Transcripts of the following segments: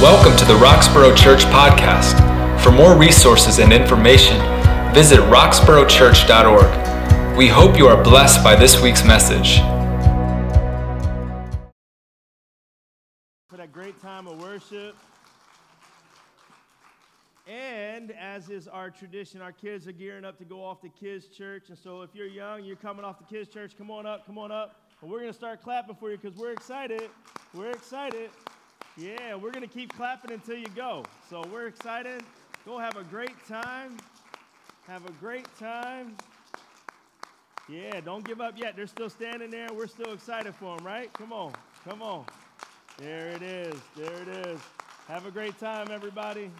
Welcome to the Roxborough Church Podcast. For more resources and information, visit roxboroughchurch.org. We hope you are blessed by this week's message. for that great time of worship. And as is our tradition, our kids are gearing up to go off to kids' church. And so if you're young, you're coming off to kids' church, come on up, come on up. And we're going to start clapping for you because we're excited. We're excited. Yeah, we're going to keep clapping until you go. So we're excited. Go have a great time. Have a great time. Yeah, don't give up yet. They're still standing there. We're still excited for them, right? Come on. Come on. There it is. There it is. Have a great time, everybody.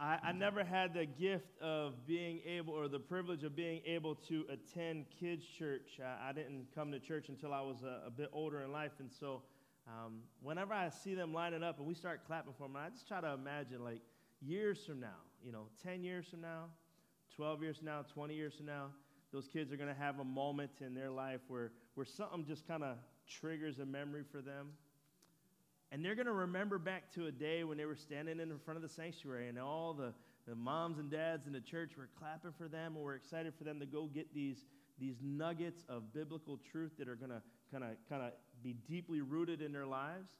I, I never had the gift of being able, or the privilege of being able to attend kids' church. I, I didn't come to church until I was a, a bit older in life, and so um, whenever I see them lining up and we start clapping for them, I just try to imagine like years from now, you know, 10 years from now, 12 years from now, 20 years from now, those kids are going to have a moment in their life where, where something just kind of triggers a memory for them. And they're going to remember back to a day when they were standing in front of the sanctuary and all the, the moms and dads in the church were clapping for them and were excited for them to go get these, these nuggets of biblical truth that are going to kind of kind of be deeply rooted in their lives.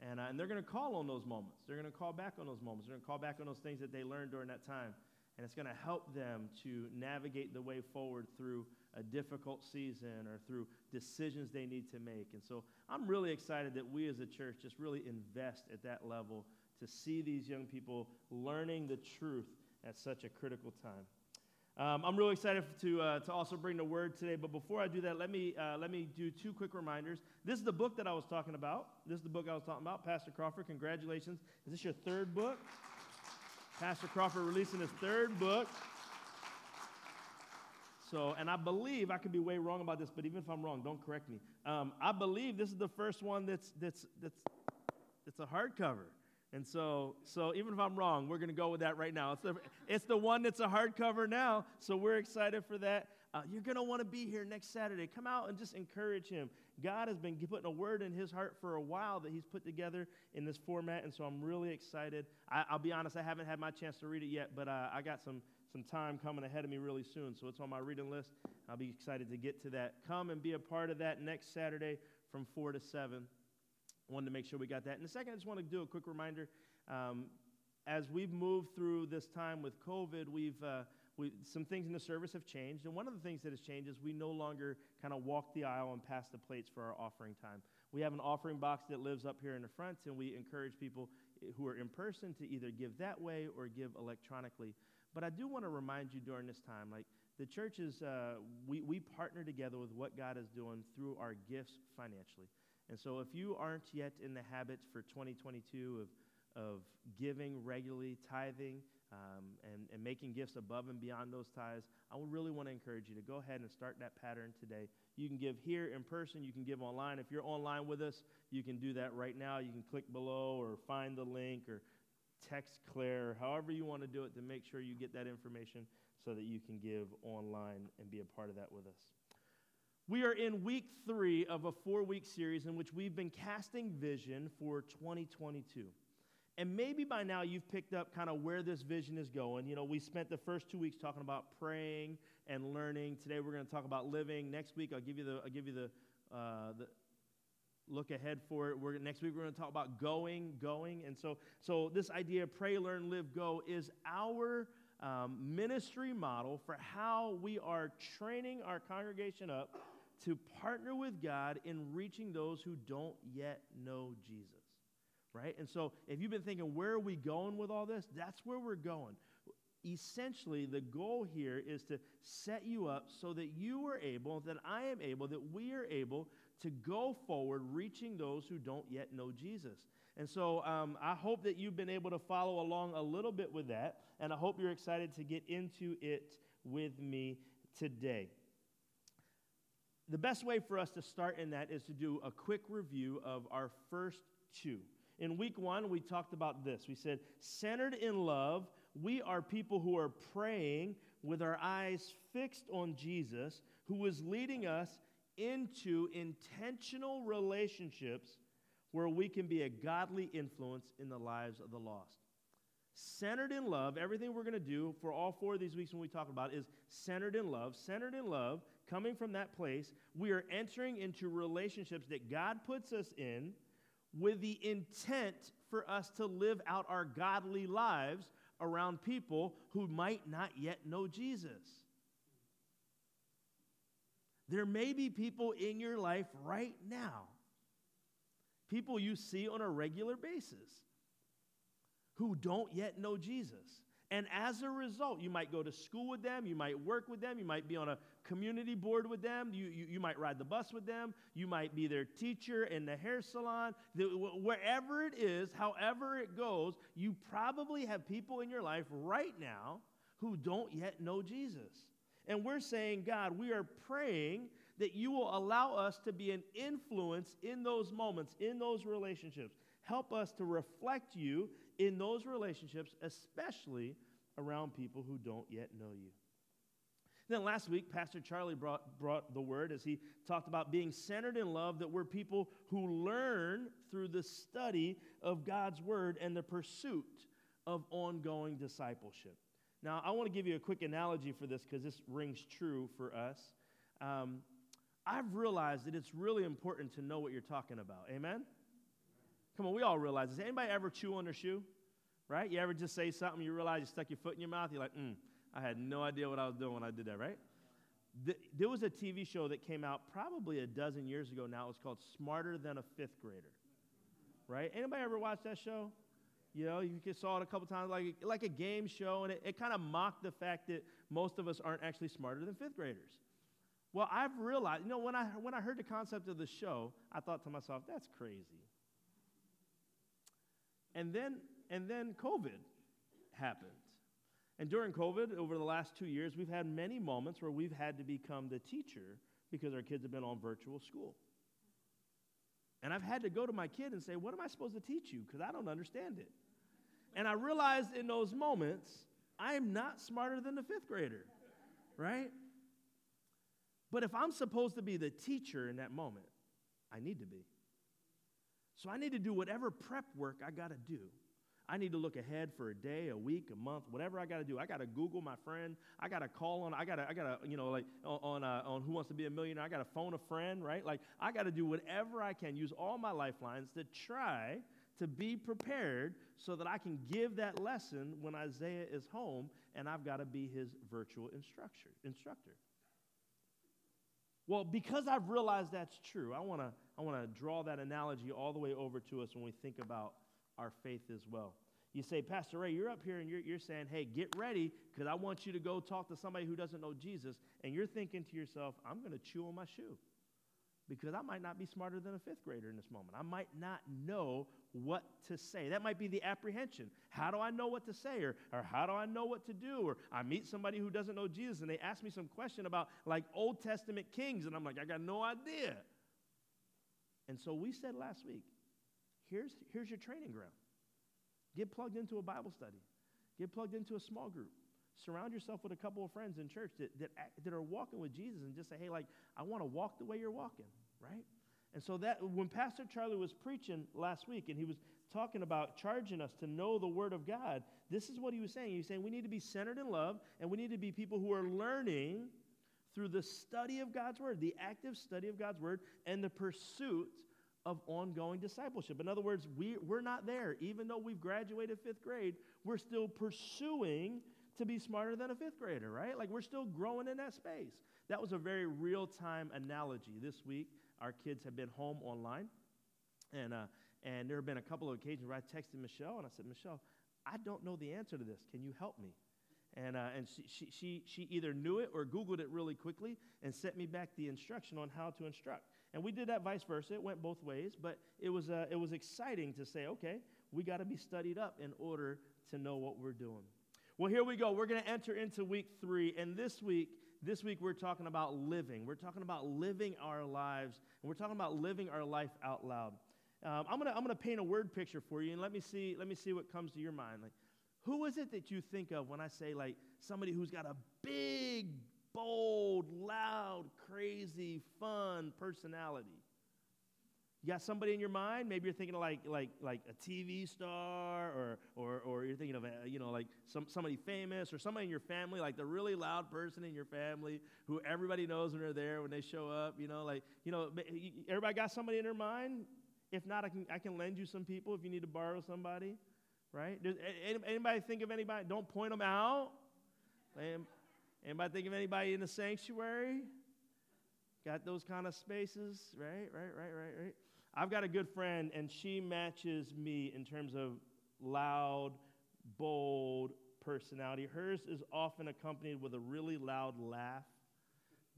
And, uh, and they're going to call on those moments. They're going to call back on those moments. They're going to call back on those things that they learned during that time. And it's going to help them to navigate the way forward through a difficult season or through decisions they need to make. And so I'm really excited that we as a church just really invest at that level to see these young people learning the truth at such a critical time. Um, I'm really excited to, uh, to also bring the word today, but before I do that, let me, uh, let me do two quick reminders. This is the book that I was talking about. This is the book I was talking about. Pastor Crawford, congratulations. Is this your third book? Pastor Crawford releasing his third book. So, and I believe, I could be way wrong about this, but even if I'm wrong, don't correct me. Um, I believe this is the first one that's, that's, that's, that's a hardcover. And so, so even if I'm wrong, we're going to go with that right now. It's the, it's the one that's a hardcover now, so we're excited for that. Uh, you're going to want to be here next Saturday. Come out and just encourage him. God has been putting a word in his heart for a while that he's put together in this format, and so I'm really excited. I, will be honest, I haven't had my chance to read it yet, but uh, I got some some time coming ahead of me really soon, so it's on my reading list. I'll be excited to get to that. Come and be a part of that next Saturday from 4 to 7. Wanted to make sure we got that. And the second, I just want to do a quick reminder. Um, as we've moved through this time with COVID, we've uh, we, some things in the service have changed. And one of the things that has changed is we no longer kind of walk the aisle and pass the plates for our offering time. We have an offering box that lives up here in the front, and we encourage people who are in person to either give that way or give electronically. But I do want to remind you during this time, like the church is, uh, we, we partner together with what God is doing through our gifts financially. And so if you aren't yet in the habit for 2022 of, of giving regularly, tithing, um, and, and making gifts above and beyond those tithes, I really want to encourage you to go ahead and start that pattern today. You can give here in person, you can give online. If you're online with us, you can do that right now. You can click below or find the link or text Claire, however you want to do it to make sure you get that information so that you can give online and be a part of that with us. We are in week three of a four week series in which we've been casting vision for 2022. And maybe by now you've picked up kind of where this vision is going. You know, we spent the first two weeks talking about praying and learning. Today we're going to talk about living. Next week I'll give you the, I'll give you the, uh, the, look ahead for it. We're, next week we're going to talk about going, going. And so, so this idea of pray, learn, live, go is our um, ministry model for how we are training our congregation up to partner with God in reaching those who don't yet know Jesus. Right? And so if you've been thinking, where are we going with all this? That's where we're going. Essentially, the goal here is to set you up so that you are able, that I am able, that we are able to go forward reaching those who don't yet know Jesus. And so um, I hope that you've been able to follow along a little bit with that, and I hope you're excited to get into it with me today. The best way for us to start in that is to do a quick review of our first two. In week one, we talked about this. We said, centered in love, we are people who are praying with our eyes fixed on Jesus, who is leading us into intentional relationships where we can be a godly influence in the lives of the lost. Centered in love, everything we're going to do for all four of these weeks when we talk about is centered in love. Centered in love, coming from that place, we are entering into relationships that God puts us in with the intent for us to live out our godly lives around people who might not yet know Jesus. There may be people in your life right now, people you see on a regular basis, who don't yet know Jesus. And as a result, you might go to school with them, you might work with them, you might be on a community board with them, you, you, you might ride the bus with them, you might be their teacher in the hair salon. The, wherever it is, however it goes, you probably have people in your life right now who don't yet know Jesus. And we're saying, God, we are praying that you will allow us to be an influence in those moments, in those relationships. Help us to reflect you in those relationships, especially around people who don't yet know you. Then last week, Pastor Charlie brought, brought the word as he talked about being centered in love, that we're people who learn through the study of God's word and the pursuit of ongoing discipleship. Now, I want to give you a quick analogy for this because this rings true for us. Um, I've realized that it's really important to know what you're talking about. Amen? Come on, we all realize this. Anybody ever chew on their shoe? Right? You ever just say something, you realize you stuck your foot in your mouth, you're like, mm, I had no idea what I was doing when I did that, right? there was a TV show that came out probably a dozen years ago now. It was called Smarter Than a Fifth Grader. Right? Anybody ever watch that show? You know, you saw it a couple times, like, like a game show, and it, it kind of mocked the fact that most of us aren't actually smarter than fifth graders. Well, I've realized, you know, when I, when I heard the concept of the show, I thought to myself, that's crazy. And then, and then COVID happened. And during COVID, over the last two years, we've had many moments where we've had to become the teacher because our kids have been on virtual school. And I've had to go to my kid and say, What am I supposed to teach you? Because I don't understand it. And I realized in those moments, I am not smarter than the fifth grader, right? But if I'm supposed to be the teacher in that moment, I need to be. So I need to do whatever prep work I got to do. I need to look ahead for a day, a week, a month, whatever I got to do. I got to Google my friend. I got to call on. I got to. I got to. You know, like on uh, on Who Wants to Be a Millionaire. I got to phone a friend, right? Like I got to do whatever I can. Use all my lifelines to try to be prepared so that I can give that lesson when Isaiah is home, and I've got to be his virtual instructor. Instructor. Well, because I've realized that's true, I want to I want to draw that analogy all the way over to us when we think about our faith as well. You say, Pastor Ray, you're up here and you're, you're saying, hey, get ready because I want you to go talk to somebody who doesn't know Jesus. And you're thinking to yourself, I'm going to chew on my shoe because I might not be smarter than a fifth grader in this moment. I might not know what to say. That might be the apprehension. How do I know what to say? Or, or how do I know what to do? Or I meet somebody who doesn't know Jesus and they ask me some question about like Old Testament kings, and I'm like, I got no idea. And so we said last week, here's, here's your training ground. Get plugged into a Bible study. Get plugged into a small group. Surround yourself with a couple of friends in church that, that, that are walking with Jesus and just say, hey, like, I want to walk the way you're walking, right? And so that when Pastor Charlie was preaching last week and he was talking about charging us to know the Word of God, this is what he was saying. He was saying we need to be centered in love and we need to be people who are learning through the study of God's Word, the active study of God's Word, and the pursuit of ongoing discipleship. In other words, we, we're not there. Even though we've graduated fifth grade, we're still pursuing to be smarter than a fifth grader, right? Like we're still growing in that space. That was a very real time analogy. This week, our kids have been home online. And, uh, and there have been a couple of occasions where I texted Michelle and I said, Michelle, I don't know the answer to this. Can you help me? And, uh, and she, she, she, either knew it or Googled it really quickly and sent me back the instruction on how to instruct. And we did that vice versa. It went both ways, but it was, uh, it was exciting to say, okay, we got to be studied up in order to know what we're doing. Well, here we go. We're going to enter into week three. And this week, this week we're talking about living. We're talking about living our lives, and we're talking about living our life out loud. Um, I'm going to I'm gonna paint a word picture for you, and let me, see, let me see what comes to your mind. Like, who is it that you think of when I say, like, somebody who's got a big, bold, loud, crazy, fun, fun personality. You got somebody in your mind? Maybe you're thinking of like like like a TV star, or or or you're thinking of a, you know like some somebody famous, or somebody in your family, like the really loud person in your family who everybody knows when they're there when they show up. You know, like you know, everybody got somebody in their mind. If not, I can I can lend you some people if you need to borrow somebody, right? Does anybody think of anybody? Don't point them out. Anybody think of anybody in the sanctuary? Got those kind of spaces, right? Right? Right? Right? Right? I've got a good friend, and she matches me in terms of loud, bold personality. Hers is often accompanied with a really loud laugh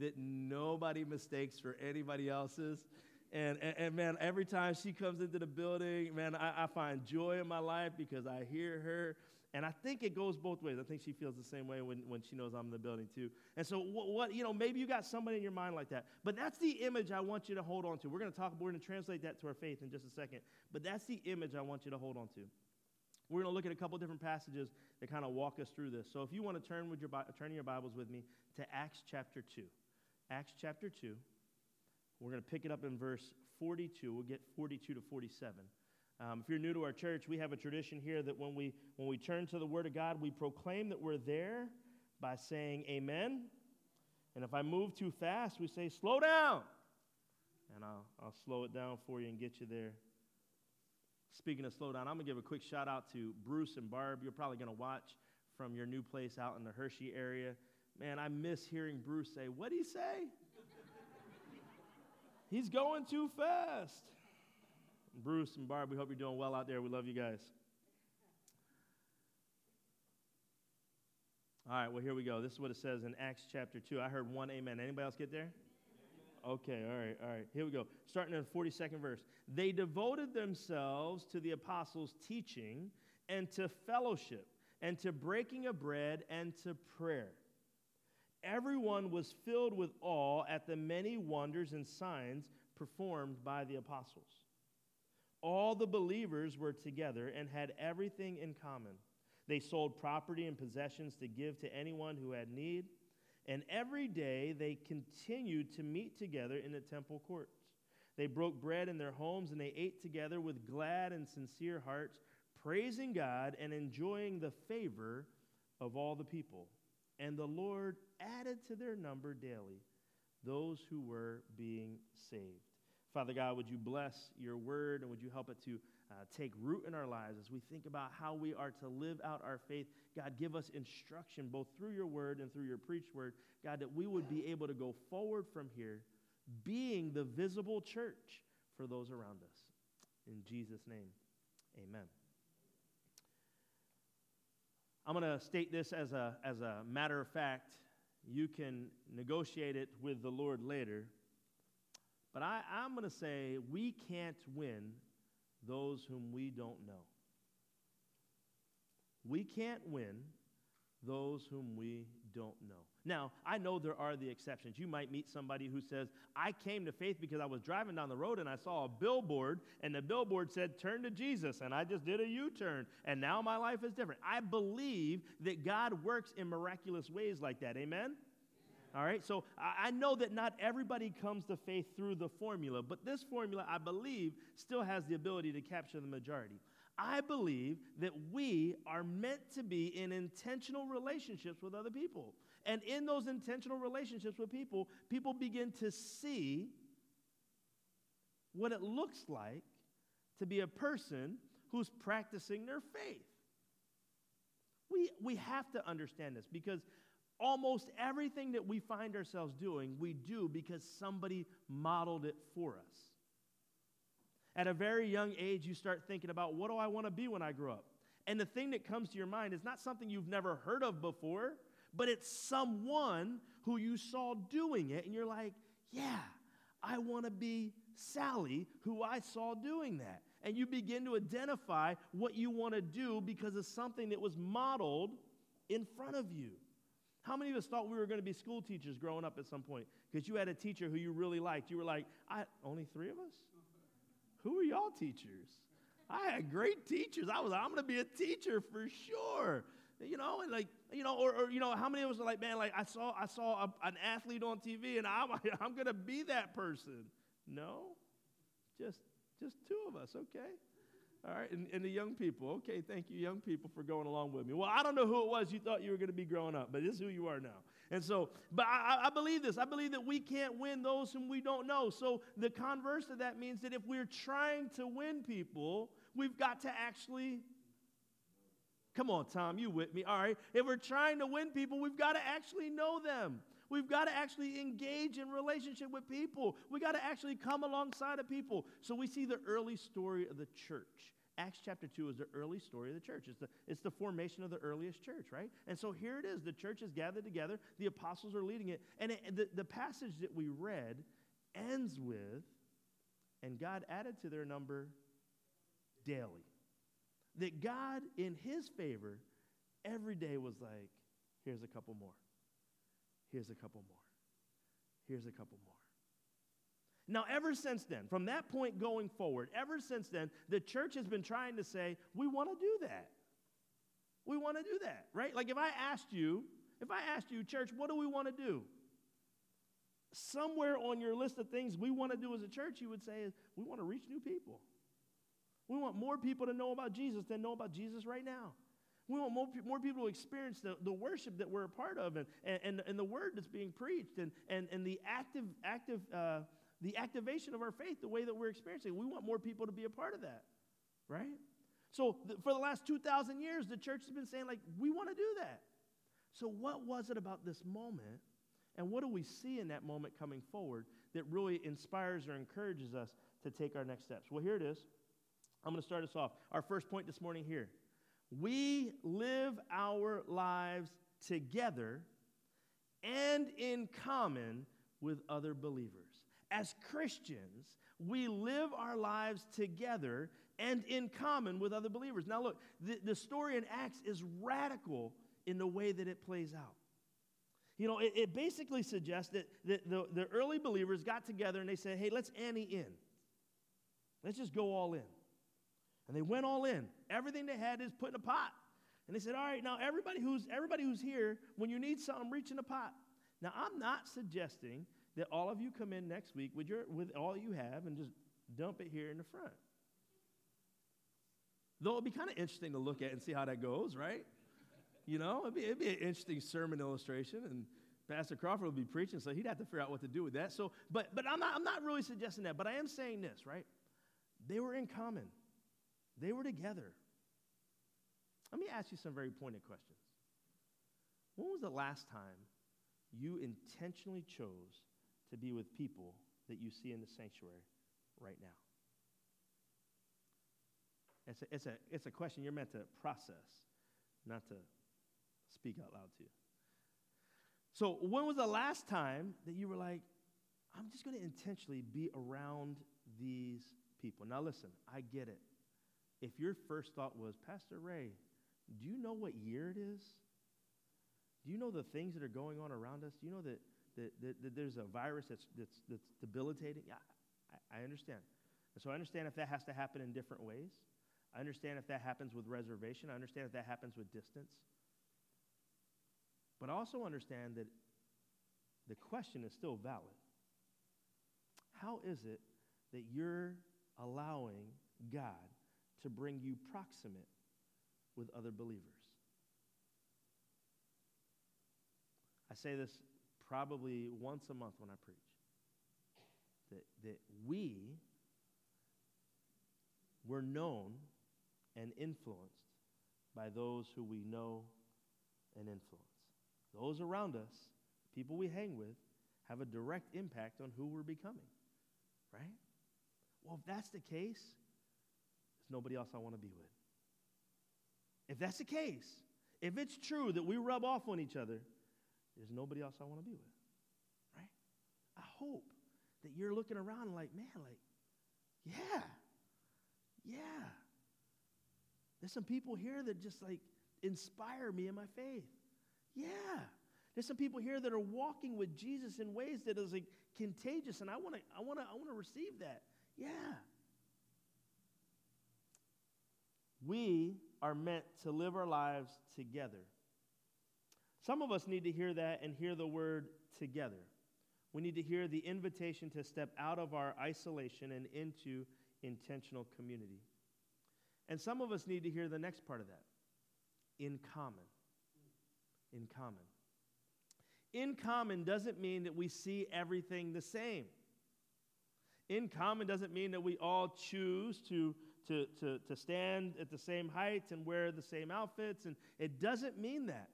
that nobody mistakes for anybody else's. And, and, and, man, every time she comes into the building, man, I, I find joy in my life because I hear her and I think it goes both ways. I think she feels the same way when, when she knows I'm in the building too. And so, what, what, you know, maybe you got somebody in your mind like that. But that's the image I want you to hold on to. We're going to talk, we're going to translate that to our faith in just a second. But that's the image I want you to hold on to. We're going to look at a couple different passages that kind of walk us through this. So, if you want to turn, with your, turn your Bibles with me to Acts chapter 2. Acts chapter 2. We're going to pick it up in verse 42. We'll get 42 to 47. Um, if you're new to our church, we have a tradition here that when we, when we turn to the Word of God, we proclaim that we're there by saying amen. And if I move too fast, we say slow down. And I'll, I'll slow it down for you and get you there. Speaking of slow down, I'm going to give a quick shout out to Bruce and Barb. You're probably going to watch from your new place out in the Hershey area. Man, I miss hearing Bruce say, What'd he say? He's going too fast. Bruce and Barb, we hope you're doing well out there. We love you guys. All right, well, here we go. This is what it says in Acts chapter 2. I heard one amen. Anybody else get there? Okay, all right, all right. Here we go. Starting in the 42nd verse. They devoted themselves to the apostles' teaching and to fellowship and to breaking of bread and to prayer. Everyone was filled with awe at the many wonders and signs performed by the apostles. All the believers were together and had everything in common. They sold property and possessions to give to anyone who had need. And every day they continued to meet together in the temple courts. They broke bread in their homes and they ate together with glad and sincere hearts, praising God and enjoying the favor of all the people. And the Lord added to their number daily those who were being saved. Father God, would you bless your word and would you help it to uh, take root in our lives as we think about how we are to live out our faith? God, give us instruction both through your word and through your preached word. God, that we would be able to go forward from here being the visible church for those around us. In Jesus' name, amen. I'm going to state this as a, as a matter of fact. You can negotiate it with the Lord later. But I, I'm going to say we can't win those whom we don't know. We can't win those whom we don't know. Now, I know there are the exceptions. You might meet somebody who says, I came to faith because I was driving down the road and I saw a billboard, and the billboard said, Turn to Jesus, and I just did a U turn, and now my life is different. I believe that God works in miraculous ways like that. Amen? All right, so I know that not everybody comes to faith through the formula, but this formula, I believe, still has the ability to capture the majority. I believe that we are meant to be in intentional relationships with other people. And in those intentional relationships with people, people begin to see what it looks like to be a person who's practicing their faith. We, we have to understand this because almost everything that we find ourselves doing, we do because somebody modeled it for us. At a very young age, you start thinking about what do I want to be when I grow up? And the thing that comes to your mind is not something you've never heard of before, but it's someone who you saw doing it, and you're like, yeah, I want to be Sally, who I saw doing that. And you begin to identify what you want to do because of something that was modeled in front of you. How many of us thought we were going to be school teachers growing up at some point? Because you had a teacher who you really liked. You were like, I, only three of us? Who are y'all teachers? I had great teachers. I was, I'm going to be a teacher for sure. You know, and like, you know, or, or, you know, how many of us are like, man, like I saw, I saw a, an athlete on TV and I'm, I'm going to be that person. No, just, just two of us, okay? All right, and, and, the young people. Okay, thank you, young people, for going along with me. Well, I don't know who it was you thought you were going to be growing up, but this is who you are now. And so, but I, I, believe this. I believe that we can't win those whom we don't know. So the converse of that means that if we're trying to win people, we've got to actually. Come on, Tom, you with me? All right. If we're trying to win people, we've got to actually know them. We've got to actually engage in relationship with people. We've got to actually come alongside of people. So we see the early story of the church. Acts chapter 2 is the early story of the church. It's the, it's the formation of the earliest church, right? And so here it is. The church is gathered together. The apostles are leading it. And it, the, the passage that we read ends with, and God added to their number daily. That God, in his favor, every day was like, here's a couple more. Here's a couple more. Here's a couple more. Now, ever since then, from that point going forward, ever since then, the church has been trying to say, we want to do that. We want to do that, right? Like if I asked you, if I asked you, church, what do we want to do? Somewhere on your list of things we want to do as a church, you would say, we want to reach new people. We want more people to know about Jesus than know about Jesus right now. We want more, more people to experience the, the worship that we're a part of and, and, and the word that's being preached and, and, and the active, active uh, the activation of our faith the way that we're experiencing. We want more people to be a part of that, right? So th- for the last 2,000 years, the church has been saying, like, we want to do that. So what was it about this moment? And what do we see in that moment coming forward that really inspires or encourages us to take our next steps? Well, here it is. I'm going to start us off. Our first point this morning here. We live our lives together and in common with other believers as Christians, we live our lives together and in common with other believers. Now, look, the, the story in Acts is radical in the way that it plays out. You know, it, it basically suggests that, that the, the early believers got together and they said, hey, let's ante in. Let's just go all in. And they went all in. Everything they had is put in a pot. And they said, all right, now everybody who's, everybody who's here, when you need something, reach in the pot. Now, I'm not suggesting that all of you come in next week with, your, with all you have and just dump it here in the front. Though it'll be kind of interesting to look at and see how that goes, right? You know, it'd be, it'd be an interesting sermon illustration, and Pastor Crawford would be preaching, so he'd have to figure out what to do with that. So, but, but I'm, not, I'm not really suggesting that, but I am saying this, right? They were in common, they were together. Let me ask you some very pointed questions. When was the last time you intentionally chose to be with people that you see in the sanctuary right now? It's a, it's a, it's a question you're meant to process, not to speak out loud to. So, when was the last time that you were like, I'm just going to intentionally be around these people? Now, listen, I get it. If your first thought was, Pastor Ray, do you know what year it is? Do you know the things that are going on around us? Do you know that that, that, that there's a virus that's, that's, that's debilitating. Yeah, I, I understand. And so I understand if that has to happen in different ways. I understand if that happens with reservation. I understand if that happens with distance. But I also understand that the question is still valid. How is it that you're allowing God to bring you proximate with other believers? I say this probably once a month when I preach. That, that we were known and influenced by those who we know and influence. Those around us, people we hang with, have a direct impact on who we're becoming, right? Well, if that's the case, there's nobody else I want to be with. If that's the case, if it's true that we rub off on each other, there's nobody else I want to be with. Right? I hope that you're looking around like, man, like, yeah, yeah. There's some people here that just like inspire me in my faith. Yeah. There's some people here that are walking with Jesus in ways that is like contagious, and I want to, I want to, I want to receive that. Yeah. We are meant to live our lives together Some of us need to hear that and hear the word together. We need to hear the invitation to step out of our isolation and into intentional community. And some of us need to hear the next part of that in common. In common. In common doesn't mean that we see everything the same. In common doesn't mean that we all choose to, to, to, to stand at the same height and wear the same outfits, and it doesn't mean that.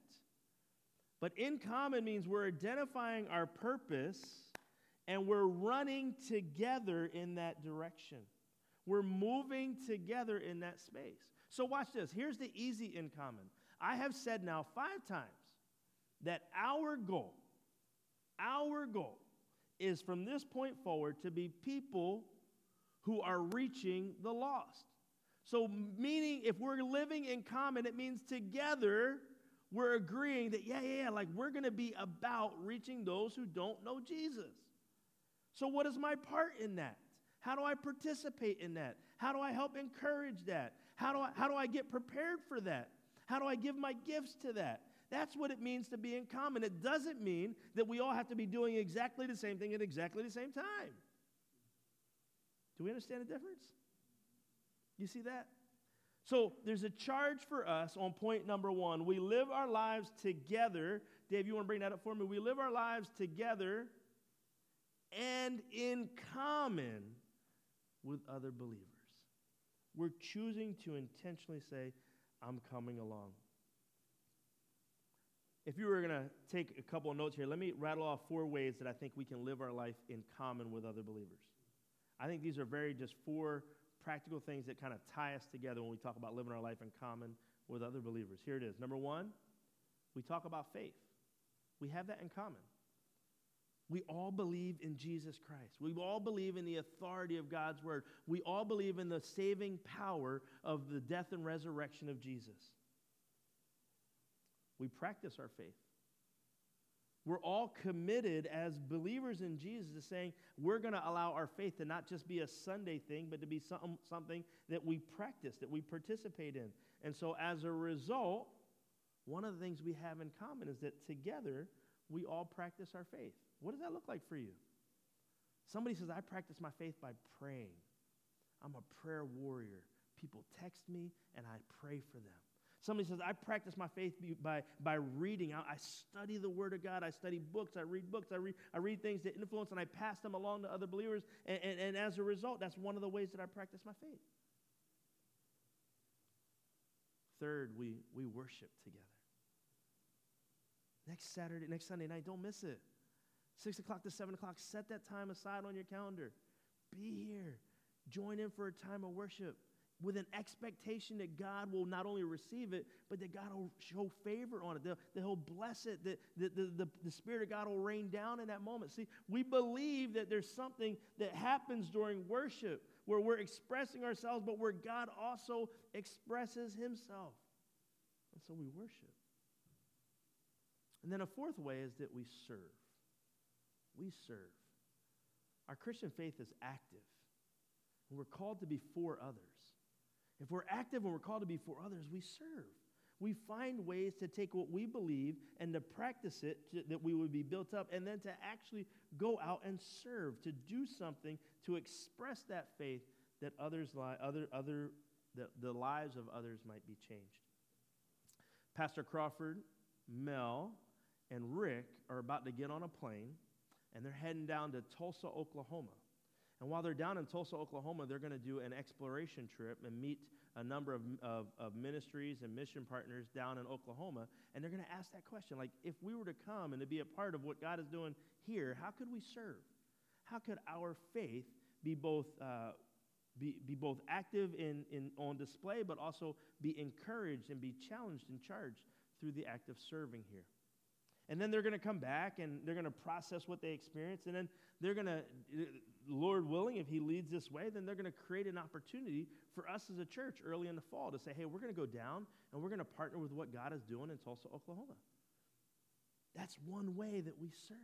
But in common means we're identifying our purpose and we're running together in that direction. We're moving together in that space. So, watch this. Here's the easy in common. I have said now five times that our goal, our goal, is from this point forward to be people who are reaching the lost. So, meaning if we're living in common, it means together we're agreeing that, yeah, yeah, yeah, like we're going to be about reaching those who don't know Jesus. So, what is my part in that? How do I participate in that? How do I help encourage that? How do I, how do I get prepared for that? How do I give my gifts to that? That's what it means to be in common. It doesn't mean that we all have to be doing exactly the same thing at exactly the same time. Do we understand the difference? You see that? So there's a charge for us on point number one. We live our lives together. Dave, you want to bring that up for me? We live our lives together and in common with other believers. We're choosing to intentionally say, I'm coming along. If you were going to take a couple of notes here, let me rattle off four ways that I think we can live our life in common with other believers. I think these are very just four practical things that kind of tie us together when we talk about living our life in common with other believers. Here it is. Number one, we talk about faith. We have that in common. We all believe in Jesus Christ. We all believe in the authority of God's word. We all believe in the saving power of the death and resurrection of Jesus. We practice our faith. We're all committed as believers in Jesus to saying we're going to allow our faith to not just be a Sunday thing, but to be some, something that we practice, that we participate in. And so as a result, one of the things we have in common is that together we all practice our faith. What does that look like for you? Somebody says, I practice my faith by praying. I'm a prayer warrior. People text me and I pray for them. Somebody says, I practice my faith by, by reading. I, I, study the Word of God. I study books. I read books. I read, I read things that influence and I pass them along to other believers. And, and, and as a result, that's one of the ways that I practice my faith. Third, we, we worship together. Next Saturday, next Sunday night, don't miss it. 6 o'clock to 7 o'clock, set that time aside on your calendar. Be here. Join in for a time of worship with an expectation that God will not only receive it, but that God will show favor on it, that, that He'll bless it, that, that the, the, the Spirit of God will rain down in that moment. See, we believe that there's something that happens during worship where we're expressing ourselves, but where God also expresses Himself. And so we worship. And then a fourth way is that we serve. We serve. Our Christian faith is active. We're called to be for others. If we're active and we're called to be for others, we serve. We find ways to take what we believe and to practice it to, that we would be built up, and then to actually go out and serve, to do something to express that faith that others li- other, other, the, the lives of others might be changed. Pastor Crawford, Mel, and Rick are about to get on a plane, and they're heading down to Tulsa, Oklahoma. And while they're down in Tulsa, Oklahoma, they're going to do an exploration trip and meet a number of, of, of, ministries and mission partners down in Oklahoma. And they're going to ask that question like, if we were to come and to be a part of what God is doing here, how could we serve? How could our faith be both, uh, be, be both active in, in, on display, but also be encouraged and be challenged and charged through the act of serving here? And then they're going to come back and they're going to process what they experienced. And then they're going to, Lord willing, if He leads this way, then they're going to create an opportunity for us as a church early in the fall to say, hey, we're going to go down and we're going to partner with what God is doing in Tulsa, Oklahoma. That's one way that we serve.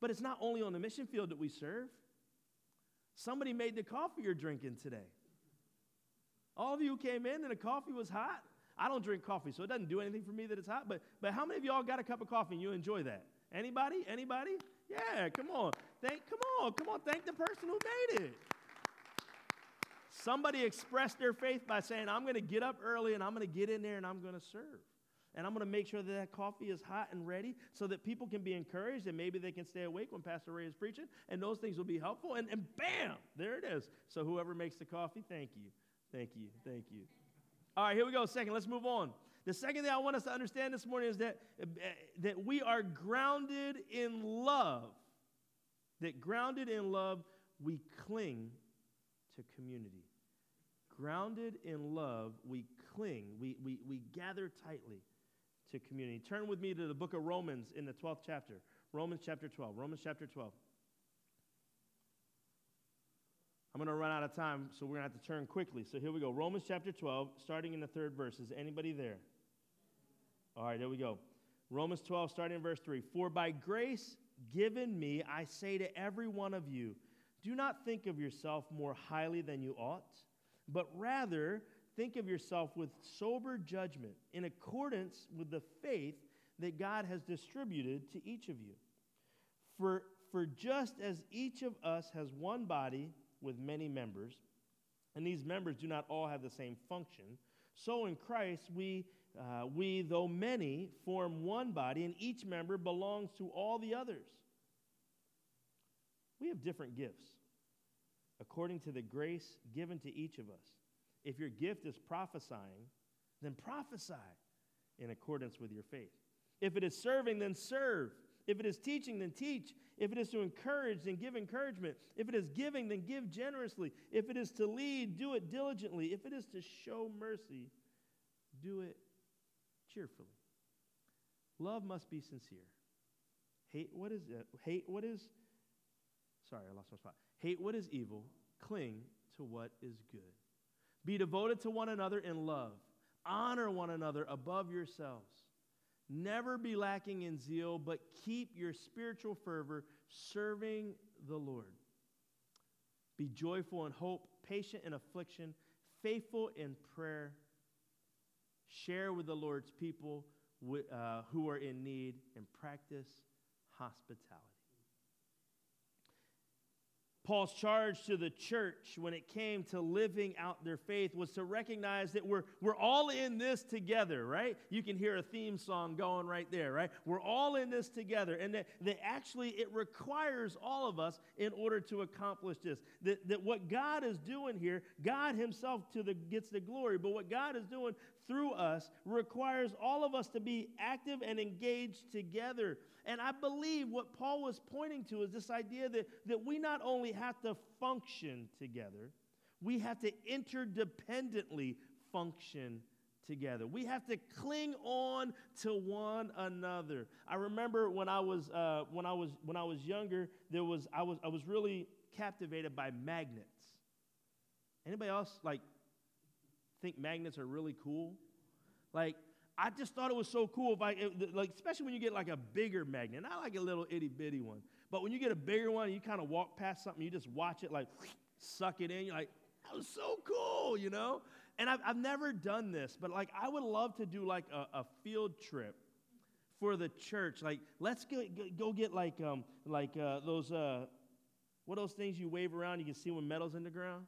But it's not only on the mission field that we serve. Somebody made the coffee you're drinking today. All of you came in and the coffee was hot. I don't drink coffee, so it doesn't do anything for me that it's hot. But, but how many of y'all got a cup of coffee and you enjoy that? Anybody? Anybody? Yeah, come on. Thank, come on, come on. Thank the person who made it. Somebody expressed their faith by saying, I'm going to get up early and I'm going to get in there and I'm going to serve. And I'm going to make sure that that coffee is hot and ready so that people can be encouraged and maybe they can stay awake when Pastor Ray is preaching. And those things will be helpful. And, and bam, there it is. So whoever makes the coffee, thank you. Thank you. Thank you. All right, here we go. Second, let's move on. The second thing I want us to understand this morning is that, eh, that we are grounded in love. That grounded in love, we cling to community. Grounded in love, we cling, we, we, we gather tightly to community. Turn with me to the book of Romans in the 12th chapter. Romans chapter 12. Romans chapter 12. I'm going to run out of time, so we're going to have to turn quickly. So here we go. Romans chapter 12, starting in the third verse. Is anybody there? All right, there we go. Romans 12, starting in verse 3. For by grace given me, I say to every one of you, do not think of yourself more highly than you ought, but rather think of yourself with sober judgment in accordance with the faith that God has distributed to each of you. For, for just as each of us has one body with many members, and these members do not all have the same function, so in Christ we, uh, we, though many, form one body, and each member belongs to all the others. We have different gifts according to the grace given to each of us. If your gift is prophesying, then prophesy in accordance with your faith. If it is serving, then serve. If it is teaching, then teach. If it is to encourage, then give encouragement. If it is giving, then give generously. If it is to lead, do it diligently. If it is to show mercy, do it cheerfully. Love must be sincere. Hate what is it? Hate what is sorry, I lost my spot. Hate what is evil, cling to what is good. Be devoted to one another in love. Honor one another above yourselves. Never be lacking in zeal, but keep your spiritual fervor serving the Lord. Be joyful in hope, patient in affliction, faithful in prayer. Share with the Lord's people uh, who are in need, and practice hospitality. Paul's charge to the church when it came to living out their faith was to recognize that we're, we're all in this together, right? You can hear a theme song going right there, right? We're all in this together. And that, that actually it requires all of us in order to accomplish this. That, that what God is doing here, God Himself to the, gets the glory, but what God is doing through us requires all of us to be active and engaged together. And I believe what Paul was pointing to is this idea that, that we not only have to function together, we have to interdependently function together. We have to cling on to one another. I remember when I was uh, when I was when I was younger, there was I was I was really captivated by magnets. Anybody else like think magnets are really cool? Like I just thought it was so cool. If I it, like, especially when you get like a bigger magnet. Not like a little itty bitty one, but when you get a bigger one, you kind of walk past something, you just watch it like suck it in. You're like, that was so cool, you know. And I've, I've never done this, but like I would love to do like a, a field trip for the church. Like, let's go, go get like um like uh, those uh, what those things you wave around? You can see when metal's in the ground.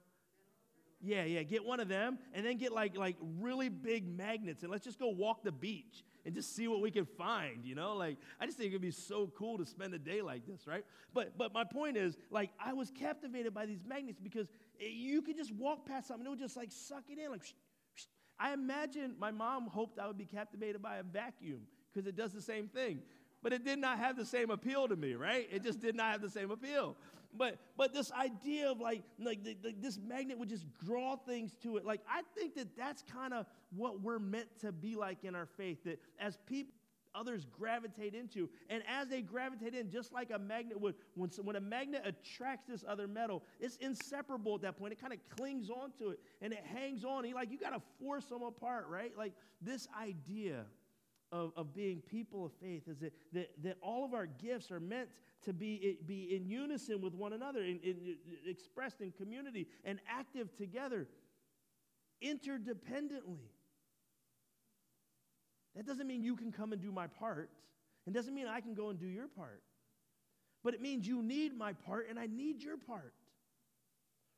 Yeah, yeah. Get one of them and then get like like really big magnets and let's just go walk the beach and just see what we can find, you know? Like I just think it'd be so cool to spend a day like this, right? But but my point is like I was captivated by these magnets because it, you could just walk past something and it would just like suck it in like I imagine my mom hoped I would be captivated by a vacuum because it does the same thing. But it did not have the same appeal to me, right? It just did not have the same appeal. But but this idea of like like the, the, this magnet would just draw things to it. Like I think that that's kind of what we're meant to be like in our faith. That as people others gravitate into. And as they gravitate in, just like a magnet would, when, when a magnet attracts this other metal, it's inseparable at that point. It kind of clings onto it and it hangs on. Like you got to force them apart, right? Like this idea of, of being people of faith is that, that, that all of our gifts are meant to be, be in unison with one another, in, in, expressed in community and active together, interdependently. That doesn't mean you can come and do my part. It doesn't mean I can go and do your part. But it means you need my part and I need your part.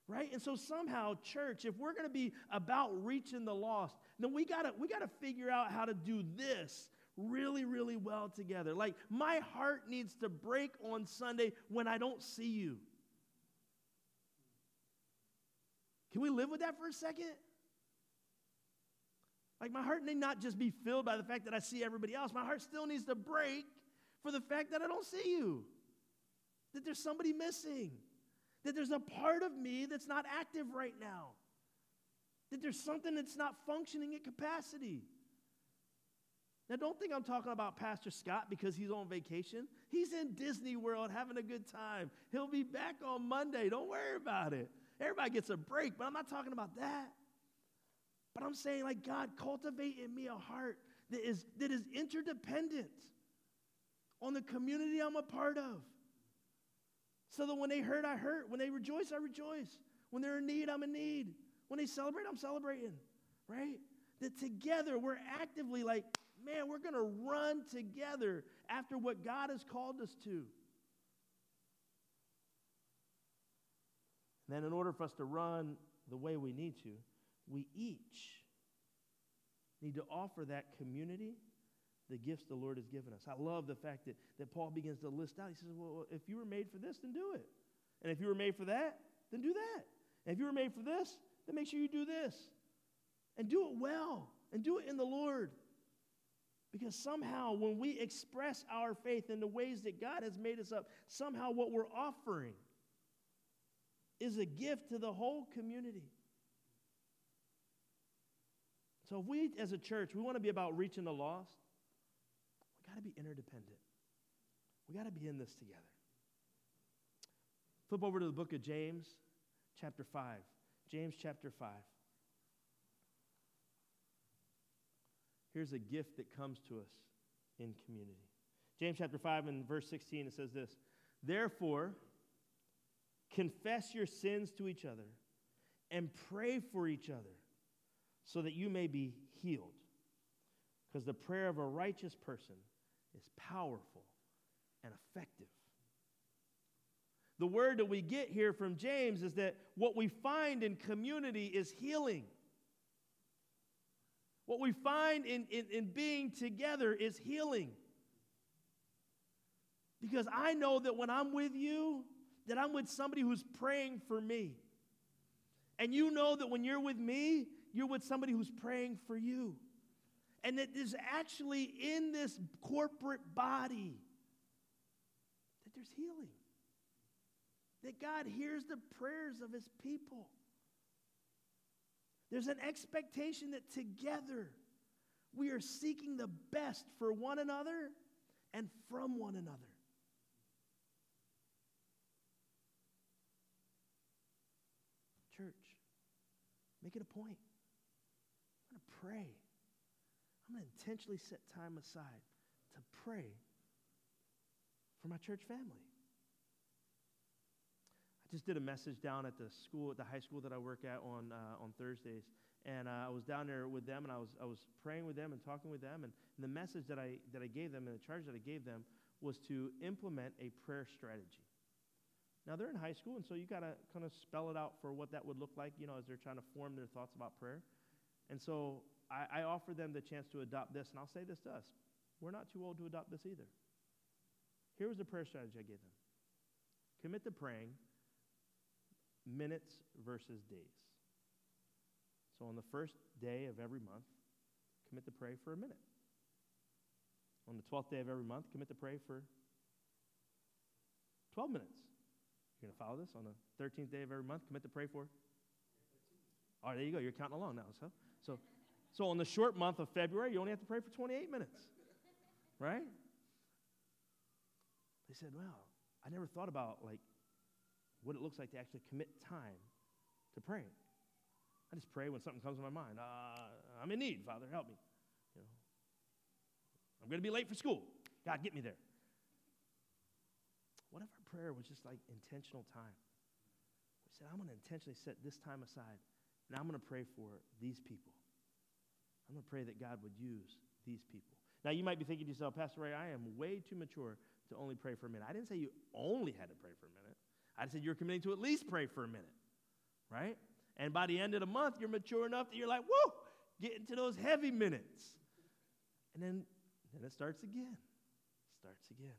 Right? And so somehow, church, if we're going to be about reaching the lost, then we got to we got to figure out how to do this really really well together. Like my heart needs to break on Sunday when I don't see you. Can we live with that for a second? Like my heart need not just be filled by the fact that I see everybody else. My heart still needs to break for the fact that I don't see you. That there's somebody missing. That there's a part of me that's not active right now. That there's something that's not functioning at capacity. Now, don't think I'm talking about Pastor Scott because he's on vacation. He's in Disney World having a good time. He'll be back on Monday. Don't worry about it. Everybody gets a break, but I'm not talking about that. But I'm saying, like, God, cultivate in me a heart that is, that is interdependent on the community I'm a part of. So that when they hurt, I hurt. When they rejoice, I rejoice. When they're in need, I'm in need. When they celebrate, I'm celebrating, right? That together we're actively like, man, we're going to run together after what God has called us to. And then, in order for us to run the way we need to, we each need to offer that community the gifts the Lord has given us. I love the fact that, that Paul begins to list out. He says, Well, if you were made for this, then do it. And if you were made for that, then do that. And if you were made for this, then make sure you do this. And do it well. And do it in the Lord. Because somehow, when we express our faith in the ways that God has made us up, somehow what we're offering is a gift to the whole community. So, if we as a church, we want to be about reaching the lost, we got to be interdependent. We got to be in this together. Flip over to the book of James, chapter 5. James, chapter 5. Here's a gift that comes to us in community. James chapter 5 and verse 16, it says this Therefore, confess your sins to each other and pray for each other so that you may be healed. Because the prayer of a righteous person is powerful and effective. The word that we get here from James is that what we find in community is healing. What we find in, in, in being together is healing. Because I know that when I'm with you, that I'm with somebody who's praying for me. And you know that when you're with me, you're with somebody who's praying for you. And that there's actually in this corporate body that there's healing. That God hears the prayers of his people. There's an expectation that together we are seeking the best for one another and from one another. Church, make it a point I'm going to pray. I'm going to intentionally set time aside to pray for my church family. Just did a message down at the school, at the high school that I work at on, uh, on Thursdays. And uh, I was down there with them, and I was, I was praying with them and talking with them. And, and the message that I, that I gave them and the charge that I gave them was to implement a prayer strategy. Now, they're in high school, and so you got to kind of spell it out for what that would look like, you know, as they're trying to form their thoughts about prayer. And so I, I offer them the chance to adopt this, and I'll say this to us. We're not too old to adopt this either. Here was the prayer strategy I gave them commit to praying minutes versus days. So on the first day of every month, commit to pray for a minute. On the 12th day of every month, commit to pray for 12 minutes. You're going to follow this? On the 13th day of every month, commit to pray for? All right, there you go. You're counting along now. So, so, so on the short month of February, you only have to pray for 28 minutes, right? They said, well, I never thought about like what it looks like to actually commit time to praying. I just pray when something comes to my mind. Uh, I'm in need, Father, help me. You know, I'm going to be late for school. God, get me there. What if our prayer was just like intentional time? We said, I'm going to intentionally set this time aside and I'm going to pray for these people. I'm going to pray that God would use these people. Now, you might be thinking to yourself, Pastor Ray, I am way too mature to only pray for a minute. I didn't say you only had to pray for a minute. I said you're committing to at least pray for a minute, right? And by the end of the month, you're mature enough that you're like, whoa, get into those heavy minutes. And then, then it starts again. Starts again.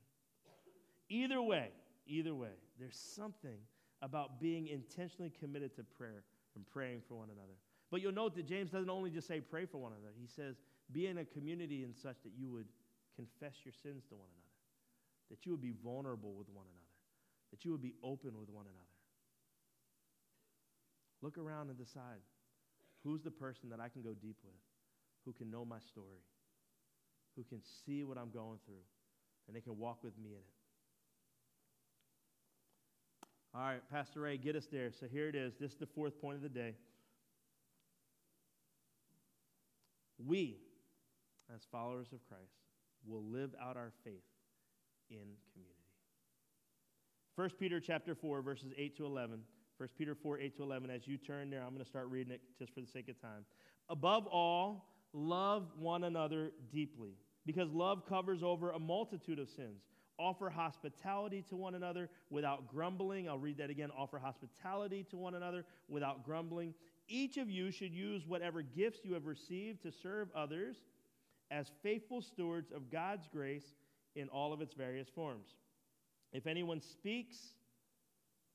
Either way, either way, there's something about being intentionally committed to prayer and praying for one another. But you'll note that James doesn't only just say pray for one another, he says be in a community in such that you would confess your sins to one another, that you would be vulnerable with one another, that you would be open with one another. Look around and decide who's the person that I can go deep with, who can know my story, who can see what I'm going through, and they can walk with me in it. All right, Pastor Ray, get us there. So here it is. This is the fourth point of the day. We, as followers of Christ, will live out our faith in community. 1 Peter chapter 4, verses 8 to 11. 1 Peter 4, 8 to 11. As you turn there, I'm going to start reading it just for the sake of time. Above all, love one another deeply, because love covers over a multitude of sins. Offer hospitality to one another without grumbling. I'll read that again. Offer hospitality to one another without grumbling. Each of you should use whatever gifts you have received to serve others as faithful stewards of God's grace in all of its various forms. If anyone speaks,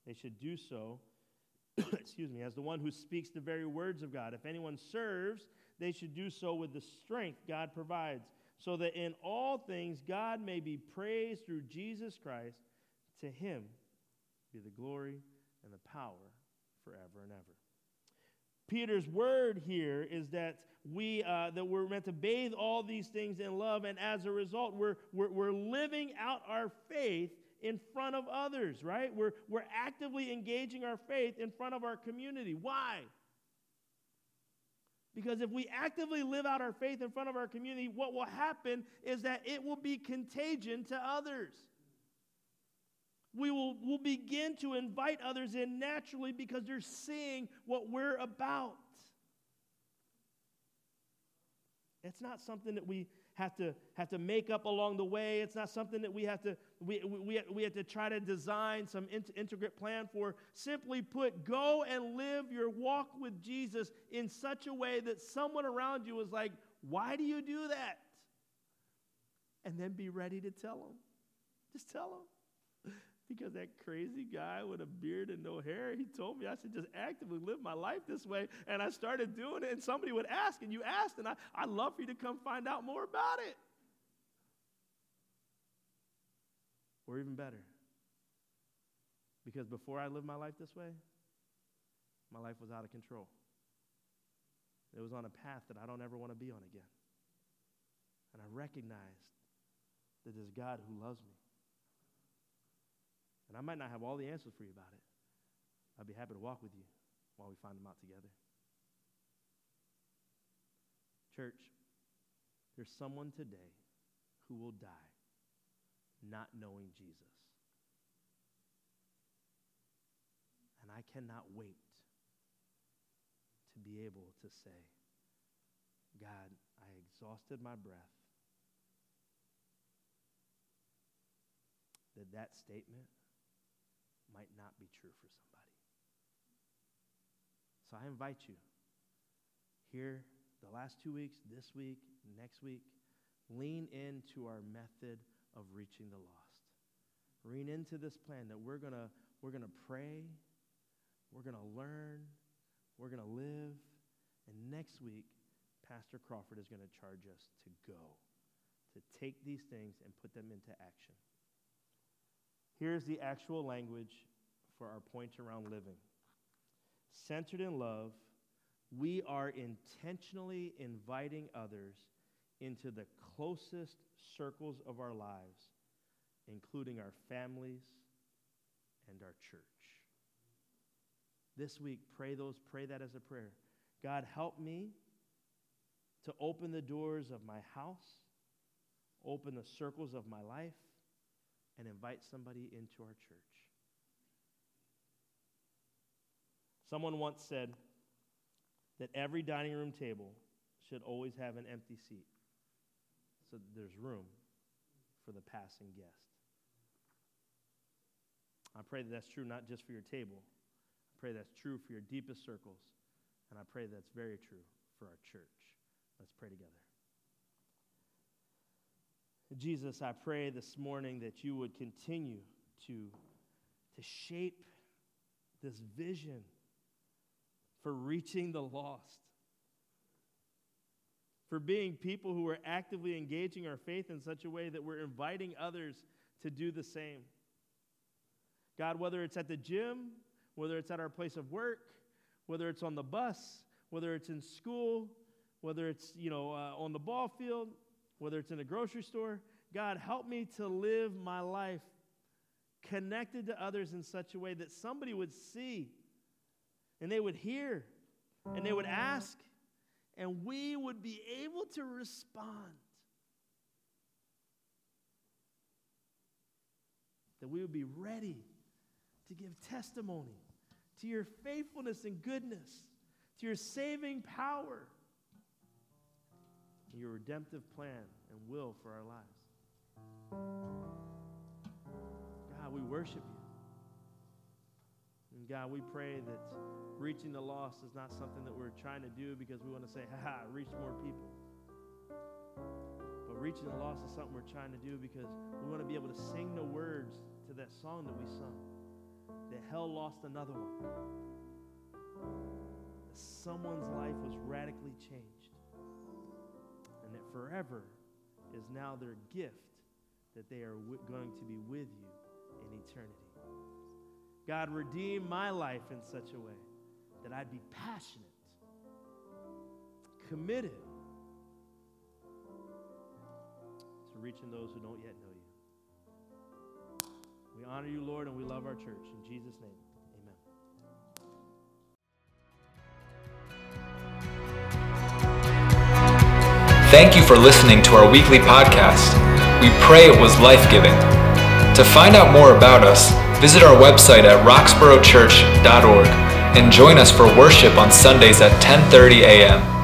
they should do so, excuse me, as the one who speaks the very words of God. If anyone serves, they should do so with the strength God provides, so that in all things God may be praised through Jesus Christ. To him be the glory and the power forever and ever. Peter's word here is that we uh, that we're meant to bathe all these things in love, and as a result, we're, we're, we're living out our faith in front of others, right? We're, we're actively engaging our faith in front of our community. Why? Because if we actively live out our faith in front of our community, what will happen is that it will be contagion to others we will we'll begin to invite others in naturally because they're seeing what we're about. It's not something that we have to have to make up along the way. It's not something that we have to we, we, we have to try to design some integrate plan for. Simply put, go and live your walk with Jesus in such a way that someone around you is like, "Why do you do that?" And then be ready to tell them. Just tell them because that crazy guy with a beard and no hair, he told me I should just actively live my life this way. And I started doing it, and somebody would ask, and you asked, and I, I'd love for you to come find out more about it. Or even better, because before I lived my life this way, my life was out of control. It was on a path that I don't ever want to be on again. And I recognized that there's God who loves me and I might not have all the answers for you about it. I'd be happy to walk with you while we find them out together. Church, there's someone today who will die not knowing Jesus. And I cannot wait to be able to say, God, I exhausted my breath. That that statement might not be true for somebody. So I invite you here the last two weeks, this week, next week, lean into our method of reaching the lost. Lean into this plan that we're gonna we're gonna pray, we're gonna learn, we're gonna live, and next week, Pastor Crawford is gonna charge us to go, to take these things and put them into action. Here's the actual language for our point around living. Centered in love, we are intentionally inviting others into the closest circles of our lives, including our families and our church. This week, pray those, pray that as a prayer. God, help me to open the doors of my house, open the circles of my life, and invite somebody into our church. Someone once said that every dining room table should always have an empty seat. So that there's room for the passing guest. I pray that that's true not just for your table. I pray that's true for your deepest circles. And I pray that's very true for our church. Let's pray together. Jesus, I pray this morning that you would continue to, to shape this vision for reaching the lost, for being people who are actively engaging our faith in such a way that we're inviting others to do the same. God, whether it's at the gym, whether it's at our place of work, whether it's on the bus, whether it's in school, whether it's you know uh, on the ball field, whether it's in a grocery store. God, help me to live my life connected to others in such a way that somebody would see and they would hear and they would ask and we would be able to respond. That we would be ready to give testimony to your faithfulness and goodness, to your saving power, and your redemptive plan and will for our lives. God, we worship you. And God, we pray that reaching the lost is not something that we're trying to do because we want to say, ha ha, reach more people. But reaching the lost is something we're trying to do because we want to be able to sing the words to that song that we sung that hell lost another one. That someone's life was radically changed. And that forever is now their gift that they are w- going to be with you in eternity. God, redeem my life in such a way that I'd be passionate, committed to reaching those who don't yet know you. We honor you, Lord, and we love our church. In Jesus' name, amen. Thank you for listening to our weekly podcast. We pray it was life giving. To find out more about us, visit our website at roxboroughchurch.org and join us for worship on Sundays at 10:30 a.m.